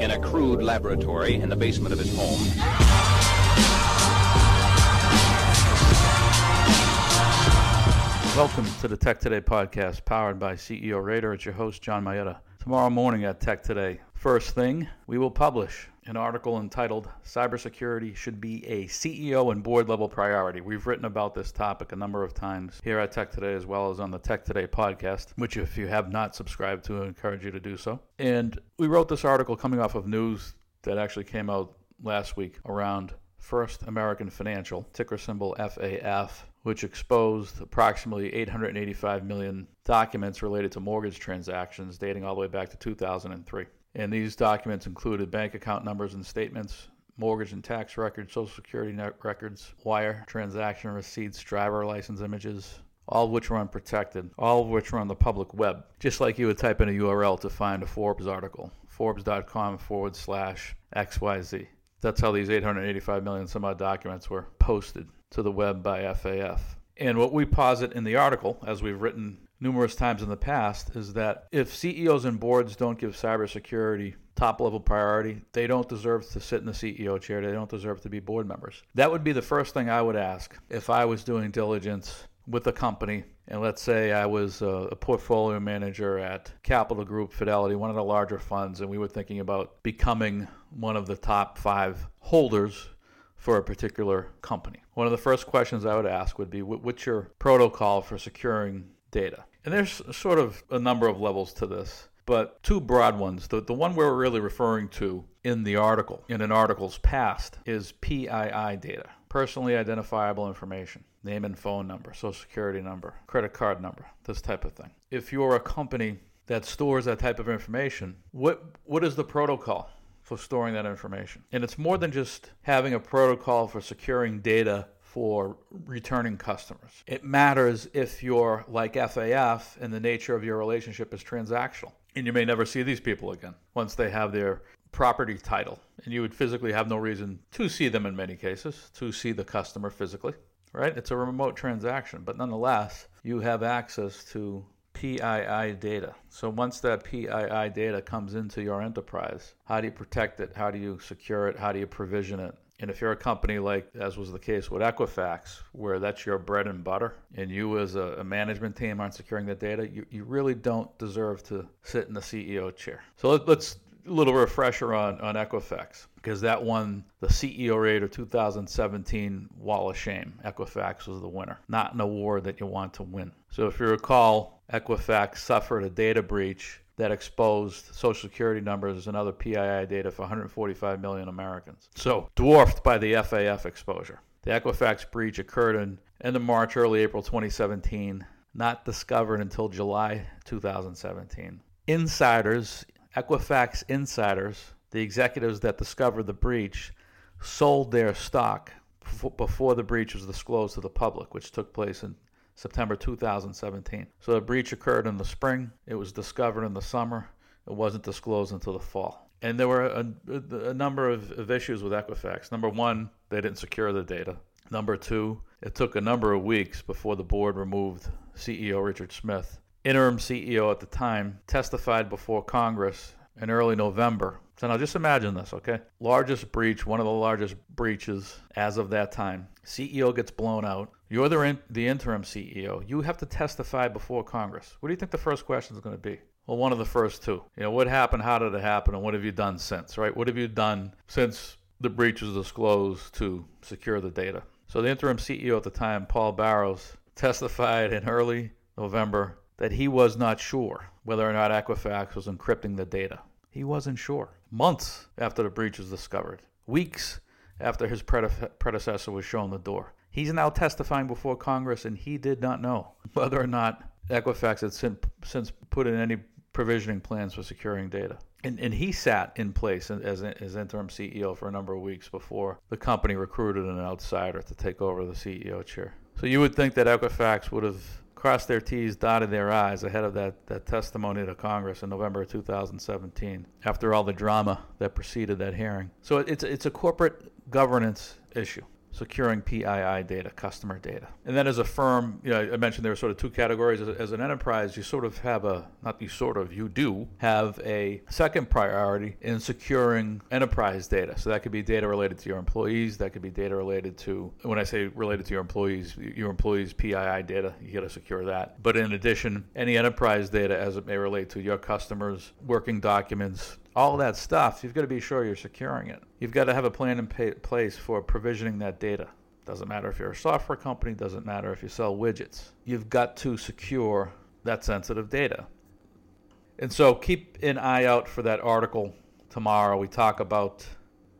in a crude laboratory in the basement of his home. Welcome to the Tech Today podcast, powered by CEO Radar. It's your host, John Mayetta. Tomorrow morning at Tech Today, first thing, we will publish an article entitled Cybersecurity Should Be a CEO and Board Level Priority. We've written about this topic a number of times here at Tech Today as well as on the Tech Today podcast, which, if you have not subscribed to, I encourage you to do so. And we wrote this article coming off of news that actually came out last week around First American Financial, ticker symbol FAF, which exposed approximately 885 million documents related to mortgage transactions dating all the way back to 2003. And these documents included bank account numbers and statements, mortgage and tax records, social security records, wire transaction receipts, driver license images, all of which were unprotected, all of which were on the public web, just like you would type in a URL to find a Forbes article, forbes.com forward slash XYZ. That's how these 885 million some odd documents were posted to the web by FAF. And what we posit in the article, as we've written numerous times in the past, is that if CEOs and boards don't give cybersecurity top level priority, they don't deserve to sit in the CEO chair. They don't deserve to be board members. That would be the first thing I would ask if I was doing diligence with a company and let's say I was a, portfolio manager at Capital Group Fidelity, one of the larger funds, and we were thinking about becoming one of the top five holders for a particular company. One of the first questions I would ask would be what's your protocol for securing data? And there's sort of a number of levels to this, but two broad ones. The, the one we're really referring to in the article, in an article's past, is PII data, personally identifiable information name and phone number, social security number, credit card number, this type of thing. If you're a company that stores that type of information, what what is the protocol for storing that information? And it's more than just having a protocol for securing data for returning customers. It matters if you're like FAF and the nature of your relationship is transactional. And you may never see these people again once they have their property title. And you would physically have no reason to see them in many cases, to see the customer physically right? It's a remote transaction, but nonetheless, you have access to PII data. So once that PII data comes into your enterprise, how do you protect it? How do you secure it? How do you provision it? And if you're a company like, as was the case with Equifax, where that's your bread and butter, and you as a, a management team aren't securing the data, you, you really don't deserve to sit in the CEO chair. So let, let's a little refresher on, on Equifax because that won the CEO Radar 2017 Wall of Shame. Equifax was the winner, not an award that you want to win. So if you recall, Equifax suffered a data breach that exposed Social Security numbers and other PII data for 145 million Americans. So dwarfed by the FAF exposure. The Equifax breach occurred in end of March, early April 2017, not discovered until July 2017. Insiders Equifax insiders, the executives that discovered the breach, sold their stock before the breach was disclosed to the public, which took place in September 2017. So the breach occurred in the spring. It was discovered in the summer. It wasn't disclosed until the fall. And there were a, a number of, of issues with Equifax. Number one, they didn't secure the data. Number two, it took a number of weeks before the board removed CEO Richard Smith interim CEO at the time, testified before Congress in early November. So now just imagine this, okay? Largest breach, one of the largest breaches as of that time. CEO gets blown out. You're the, in, the interim CEO. You have to testify before Congress. What do you think the first question is going to be? Well, one of the first two. You know, what happened? How did it happen? And what have you done since, right? What have you done since the breach was disclosed to secure the data? So the interim CEO at the time, Paul Barros, testified in early November that he was not sure whether or not Equifax was encrypting the data. He wasn't sure. Months after the breach was discovered, weeks after his predecessor was shown the door. He's now testifying before Congress, and he did not know whether or not Equifax had since put in any provisioning plans for securing data. And, and he sat in place as, as interim CEO for a number of weeks before the company recruited an outsider to take over the CEO chair. So you would think that Equifax would have crossed their T's, dotted their I's ahead of that, that testimony to Congress in November of 2017, after all the drama that preceded that hearing. So it's, it's a corporate governance issue. Securing PII data, customer data. And then as a firm, you know, I mentioned there are sort of two categories. As, as, an enterprise, you sort of have a, not you sort of, you do have a second priority in securing enterprise data. So that could be data related to your employees, that could be data related to, when I say related to your employees, your employees' PII data, you got to secure that. But in addition, any enterprise data as it may relate to your customers, working documents, all that stuff, you've got to be sure you're securing it. You've got to have a plan in place for provisioning that data. Doesn't matter if you're a software company, doesn't matter if you sell widgets. You've got to secure that sensitive data. And so keep an eye out for that article tomorrow. We talk about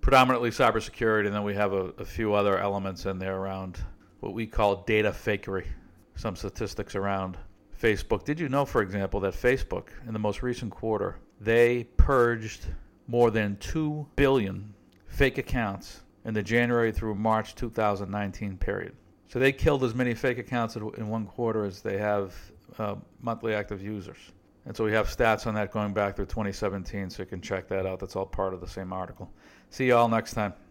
predominantly cybersecurity, and then we have a, a few other elements in there around what we call data fakery, some statistics around Facebook. Did you know, for example, that Facebook in the most recent quarter they purged more than 2 billion fake accounts in the January through March 2019 period. So they killed as many fake accounts in one quarter as they have uh, monthly active users. And so we have stats on that going back through 2017, so you can check that out. That's all part of the same article. See you all next time.